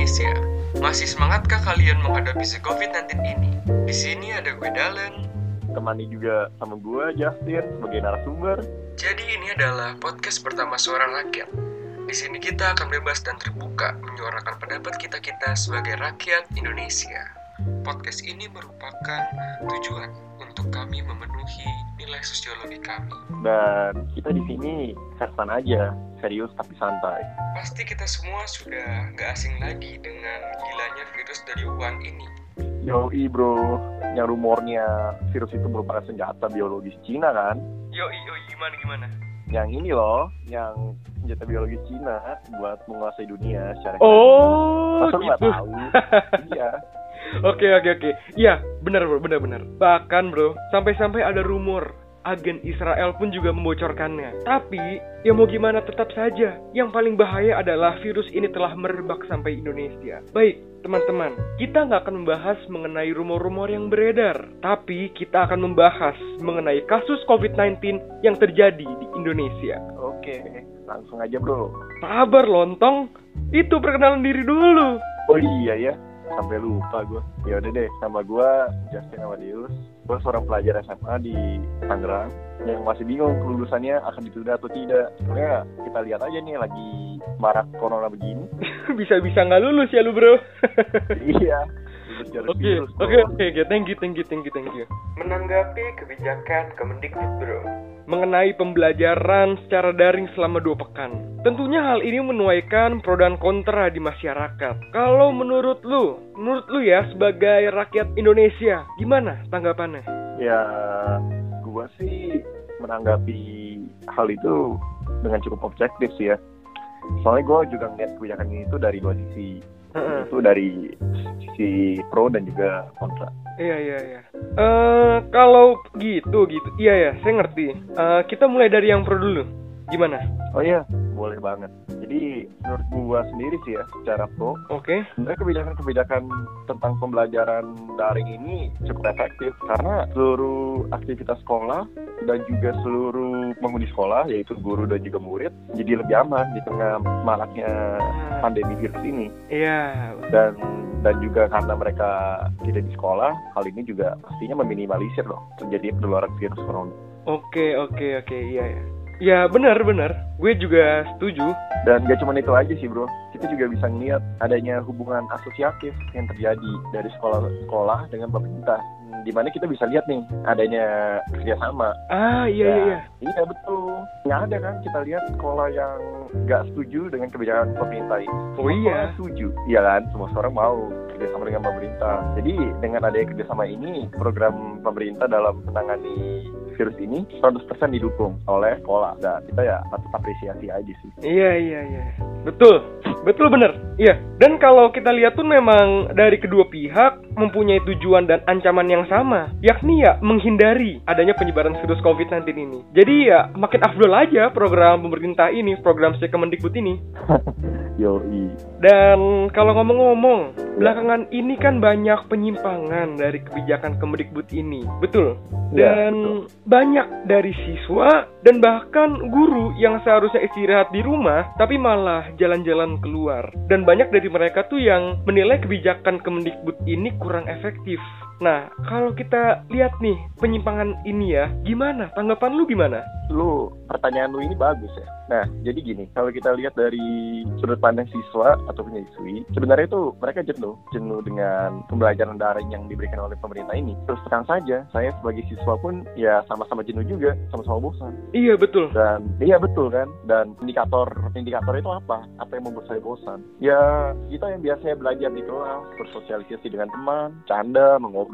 Indonesia. Masih semangatkah kalian menghadapi si COVID-19 ini? Di sini ada gue Dalen. temani juga sama gue Justin sebagai narasumber. Jadi ini adalah podcast pertama suara rakyat. Di sini kita akan bebas dan terbuka menyuarakan pendapat kita-kita sebagai rakyat Indonesia. Podcast ini merupakan tujuan untuk kami memenuhi nilai sosiologi kami. Dan kita di sini sersan aja, serius tapi santai. Pasti kita semua sudah gak asing lagi dengan gilanya virus dari Wuhan ini. Yoi bro, yang rumornya virus itu merupakan senjata biologis Cina kan? Yo, yo, gimana gimana? Yang ini loh, yang senjata biologis Cina buat menguasai dunia secara Oh, gitu. tahu? iya. Oke, oke, oke. Iya, benar, bro, benar, benar. Bahkan, bro, sampai-sampai ada rumor agen Israel pun juga membocorkannya. Tapi, ya mau gimana tetap saja. Yang paling bahaya adalah virus ini telah merebak sampai Indonesia. Baik, teman-teman, kita nggak akan membahas mengenai rumor-rumor yang beredar. Tapi, kita akan membahas mengenai kasus COVID-19 yang terjadi di Indonesia. Oke, langsung aja bro. Sabar, lontong. Itu perkenalan diri dulu. Oh iya ya, sampai lupa gue. Ya udah deh, nama gue Justin Amadius. Gue seorang pelajar SMA di Tangerang yang masih bingung kelulusannya akan ditunda atau tidak. Sebenarnya kita lihat aja nih lagi marak corona begini. Bisa-bisa nggak lulus ya lu, bro. iya. Oke, virus, oke, oke, oke. Thank you, thank you, thank you, thank you. Menanggapi kebijakan Kemendikbud, bro. Mengenai pembelajaran secara daring selama dua pekan. Tentunya hal ini menuaikan pro dan kontra di masyarakat. Kalau menurut lu, menurut lu ya sebagai rakyat Indonesia, gimana tanggapannya? Ya, gue sih menanggapi hal itu dengan cukup objektif sih ya. Soalnya gue juga ngeliat kebijakan ini itu dari dua sisi. Heeh. Itu dari sisi pro dan juga kontra. Iya, iya, iya. Eh, kalau gitu, gitu. Iya, ya, saya ngerti. Eh, kita mulai dari yang pro dulu. Gimana? Oh iya, boleh banget. Jadi menurut gua sendiri sih ya, secara pro, Oke. sebenarnya kebijakan-kebijakan tentang pembelajaran daring ini cukup efektif karena seluruh aktivitas sekolah dan juga seluruh penghuni sekolah, yaitu guru dan juga murid, jadi lebih aman di tengah maraknya pandemi virus ini. Iya. Dan dan juga karena mereka tidak di sekolah, hal ini juga pastinya meminimalisir loh terjadi penularan virus corona. Oke, oke, oke. Iya, ya. Ya, benar, benar. Gue juga setuju. Dan gak cuma itu aja sih bro, kita juga bisa ngeliat adanya hubungan asosiatif yang terjadi dari sekolah-sekolah dengan pemerintah. Di mana kita bisa lihat nih adanya kerjasama. Ah, iya, iya, iya. Iya betul. Nggak ada kan kita lihat sekolah yang nggak setuju dengan kebijakan pemerintah ini. Oh Semua iya. setuju. Iya kan, semua orang mau kerjasama dengan pemerintah. Jadi dengan adanya kerjasama ini, program pemerintah dalam menangani virus ini 100% didukung oleh sekolah. Dan kita ya patut apresiasi aja sih. Iya, iya, iya. Betul. Betul benar. Iya. Dan kalau kita lihat tuh memang dari kedua pihak mempunyai tujuan dan ancaman yang sama, yakni ya menghindari adanya penyebaran virus COVID-19 ini. Jadi ya makin afdol aja program pemerintah ini, program si Kemendikbud ini. Yoi. Dan kalau ngomong-ngomong, belakangan ini kan banyak penyimpangan dari kebijakan Kemendikbud ini. Betul. Ya, Dan banyak dari siswa dan bahkan guru yang seharusnya istirahat di rumah tapi malah jalan-jalan keluar. Dan banyak dari mereka tuh yang menilai kebijakan Kemendikbud ini kurang efektif. Nah, kalau kita lihat nih penyimpangan ini ya, gimana? Tanggapan lu gimana? Lu pertanyaan lu ini bagus ya. Nah, jadi gini, kalau kita lihat dari sudut pandang siswa atau siswi, sebenarnya itu mereka jenuh, jenuh dengan pembelajaran daring yang diberikan oleh pemerintah ini. Terus terang saja, saya sebagai siswa pun ya sama-sama jenuh juga, sama-sama bosan. Iya, betul. Dan iya betul kan. Dan indikator indikator itu apa? Apa yang membuat saya bosan? Ya kita yang biasanya belajar di kelas, bersosialisasi dengan teman, canda, mengobrol,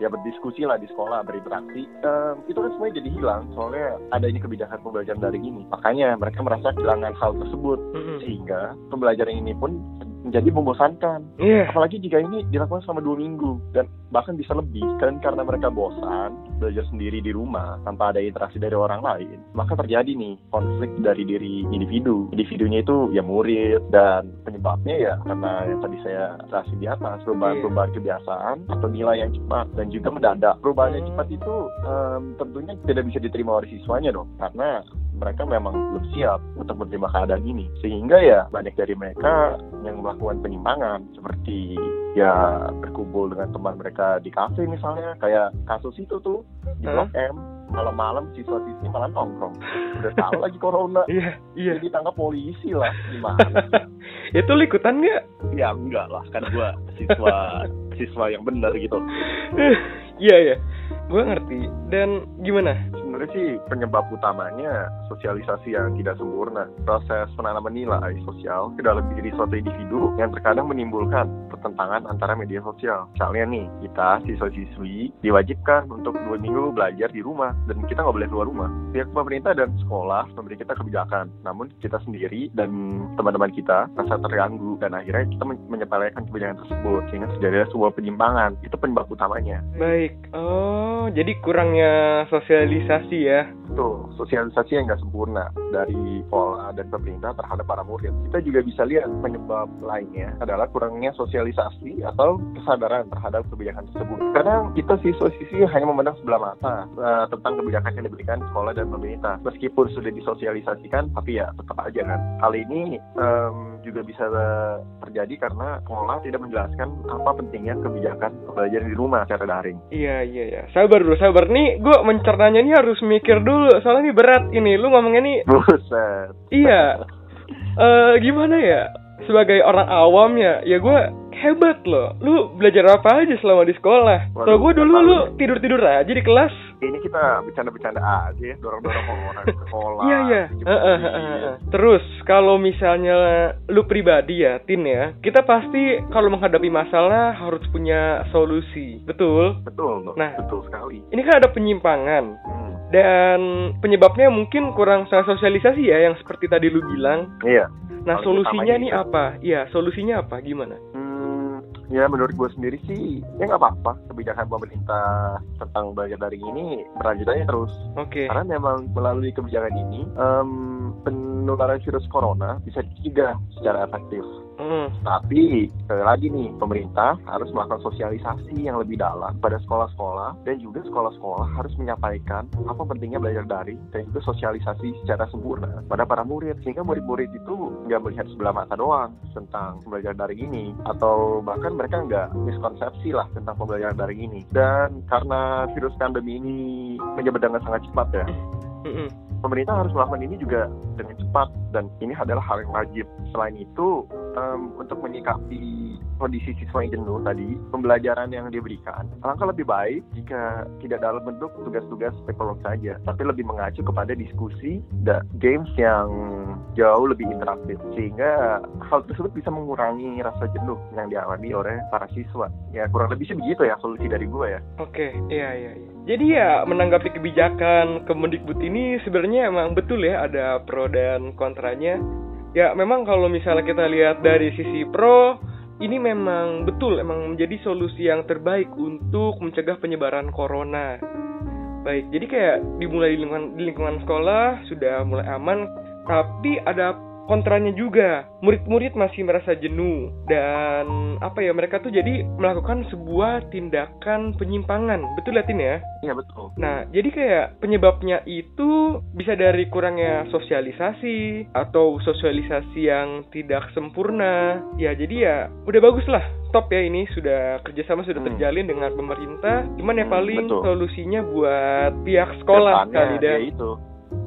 ya berdiskusi lah di sekolah, berinteraksi. Em, itu kan semuanya jadi hilang soalnya ada ini kebijakan pembelajaran daring ini. Makanya mereka merasa kehilangan hal tersebut Mm-mm. sehingga pembelajaran ini pun menjadi membosankan. Iya. Apalagi jika ini dilakukan selama dua minggu dan bahkan bisa lebih. Kan karena mereka bosan belajar sendiri di rumah tanpa ada interaksi dari orang lain maka terjadi nih konflik dari diri individu. Individunya itu ya murid dan penyebabnya ya karena yang tadi saya jelasin di atas perubahan-perubahan kebiasaan atau nilai yang cepat dan juga mendadak. Perubahan yang cepat itu em, tentunya tidak bisa diterima oleh siswanya dong. Karena mereka memang belum siap untuk menerima keadaan ini sehingga ya banyak dari mereka yang melakukan penyimpangan seperti ya berkumpul dengan teman mereka di kafe misalnya kayak kasus itu tuh di? Blok M malam-malam siswa-siswi malah nongkrong udah tahu lagi corona Iya, iya. jadi ditangkap polisi lah gimana Itu lu ikutan nggak? ya enggak lah kan gua siswa siswa yang benar gitu Iya, iya. Gue ngerti. Dan gimana? Sebenarnya sih penyebab utamanya sosialisasi yang tidak sempurna. Proses penanaman nilai sosial ke dalam diri suatu individu yang terkadang menimbulkan pertentangan antara media sosial. Misalnya nih kita siswa-siswi diwajibkan untuk dua minggu belajar di rumah dan kita nggak boleh keluar rumah. Pihak pemerintah dan sekolah memberi kita kebijakan. Namun kita sendiri dan teman-teman kita merasa terganggu dan akhirnya kita men- menyepelekan kebijakan tersebut sehingga terjadi sebuah penyimpangan. Itu penyebab utamanya. Baik. Oh, jadi kurangnya sosialisasi ya. Betul, sosialisasi yang nggak sempurna dari sekolah dan pemerintah terhadap para murid. Kita juga bisa lihat penyebab lainnya adalah kurangnya sosialisasi atau kesadaran terhadap kebijakan tersebut. Kadang kita siswa-siswi hanya memandang sebelah mata eh, tentang kebijakan yang diberikan sekolah dan pemerintah. Meskipun sudah disosialisasikan, tapi ya tetap aja kan. Hal ini em, juga bisa eh, terjadi karena sekolah tidak menjelaskan apa pentingnya kebijakan pembelajaran di rumah secara daring. Iya, iya, iya. Sabar dulu, sabar. Nih, gue mencernanya nih harus mikir dulu. Soalnya nih berat ini. Lu ngomongnya nih, Buset. iya. Eh, gimana ya? Sebagai orang awam ya, ya gue hebat loh. Lu belajar apa aja selama di sekolah? Tau gue dulu lu nih. tidur-tidur aja di kelas. ini kita bercanda-bercanda aja ya, dorong-dorong orang ke sekolah. Iya iya. Terus kalau misalnya lu pribadi ya, Tin ya, kita pasti kalau menghadapi masalah harus punya solusi. Betul? Betul. Nah. betul sekali. Ini kan ada penyimpangan Hmm. Dan penyebabnya mungkin kurang sosialisasi ya yang seperti tadi lu bilang. Iya. Nah, Paling solusinya nih itu. apa? Iya, solusinya apa? Gimana? Hmm, ya menurut gue sendiri sih, ya nggak apa-apa. Kebijakan pemerintah tentang belajar daring ini berlanjut aja terus. Oke. Karena memang melalui kebijakan ini, em, penularan virus corona bisa dicegah secara efektif. Hmm. Tapi sekali lagi nih, pemerintah harus melakukan sosialisasi yang lebih dalam pada sekolah-sekolah dan juga sekolah-sekolah harus menyampaikan apa pentingnya belajar daring dan juga sosialisasi secara sempurna pada para murid sehingga murid-murid itu nggak melihat sebelah mata doang tentang belajar daring ini atau bahkan mereka nggak miskonsepsi lah tentang pembelajaran daring ini dan karena virus pandemi ini menyebar dengan sangat cepat ya Mm-mm. Pemerintah harus melakukan ini juga dengan cepat dan ini adalah hal yang wajib. Selain itu, em, untuk menyikapi kondisi siswa yang jenuh tadi, pembelajaran yang diberikan, alangkah lebih baik jika tidak dalam bentuk tugas-tugas paperwork saja, tapi lebih mengacu kepada diskusi dan games yang jauh lebih interaktif, sehingga hal tersebut bisa mengurangi rasa jenuh yang dialami oleh para siswa. Ya kurang lebih sih begitu ya solusi dari gue ya. Oke, iya iya iya. Jadi ya menanggapi kebijakan Kemendikbud ini sebenarnya emang betul ya ada pro dan kontranya. Ya memang kalau misalnya kita lihat dari sisi pro, ini memang betul emang menjadi solusi yang terbaik untuk mencegah penyebaran corona. Baik, jadi kayak dimulai di lingkungan, di lingkungan sekolah sudah mulai aman, tapi ada kontranya juga. Murid-murid masih merasa jenuh dan apa ya mereka tuh jadi melakukan sebuah tindakan penyimpangan. Betul ya Tin ya? Iya betul. Nah, jadi kayak penyebabnya itu bisa dari kurangnya sosialisasi atau sosialisasi yang tidak sempurna. Ya, jadi ya udah bagus lah. Stop ya ini sudah kerjasama sudah Hmm. terjalin dengan pemerintah. Cuman ya Hmm, paling betul. solusinya buat pihak sekolah Ke depannya, kali dan ya itu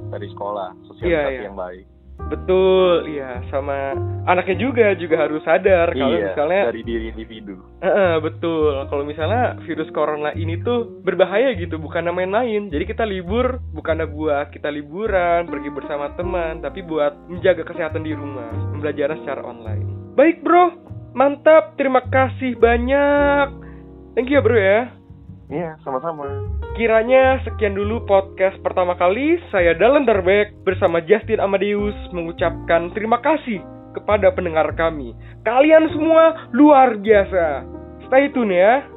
dari sekolah sosialisasi Iya, iya. yang baik. Betul ya sama anaknya juga juga harus sadar kalau iya, misalnya dari diri individu. Heeh, betul. Kalau misalnya virus corona ini tuh berbahaya gitu, bukan main-main. Jadi kita libur bukannya buat kita liburan, pergi bersama teman, tapi buat menjaga kesehatan di rumah, pembelajaran secara online. Baik, Bro. Mantap. Terima kasih banyak. Thank you ya, Bro ya. Iya, sama-sama. Kiranya sekian dulu podcast pertama kali. Saya Dalen Darbek bersama Justin Amadeus mengucapkan terima kasih kepada pendengar kami. Kalian semua luar biasa. Stay tune ya.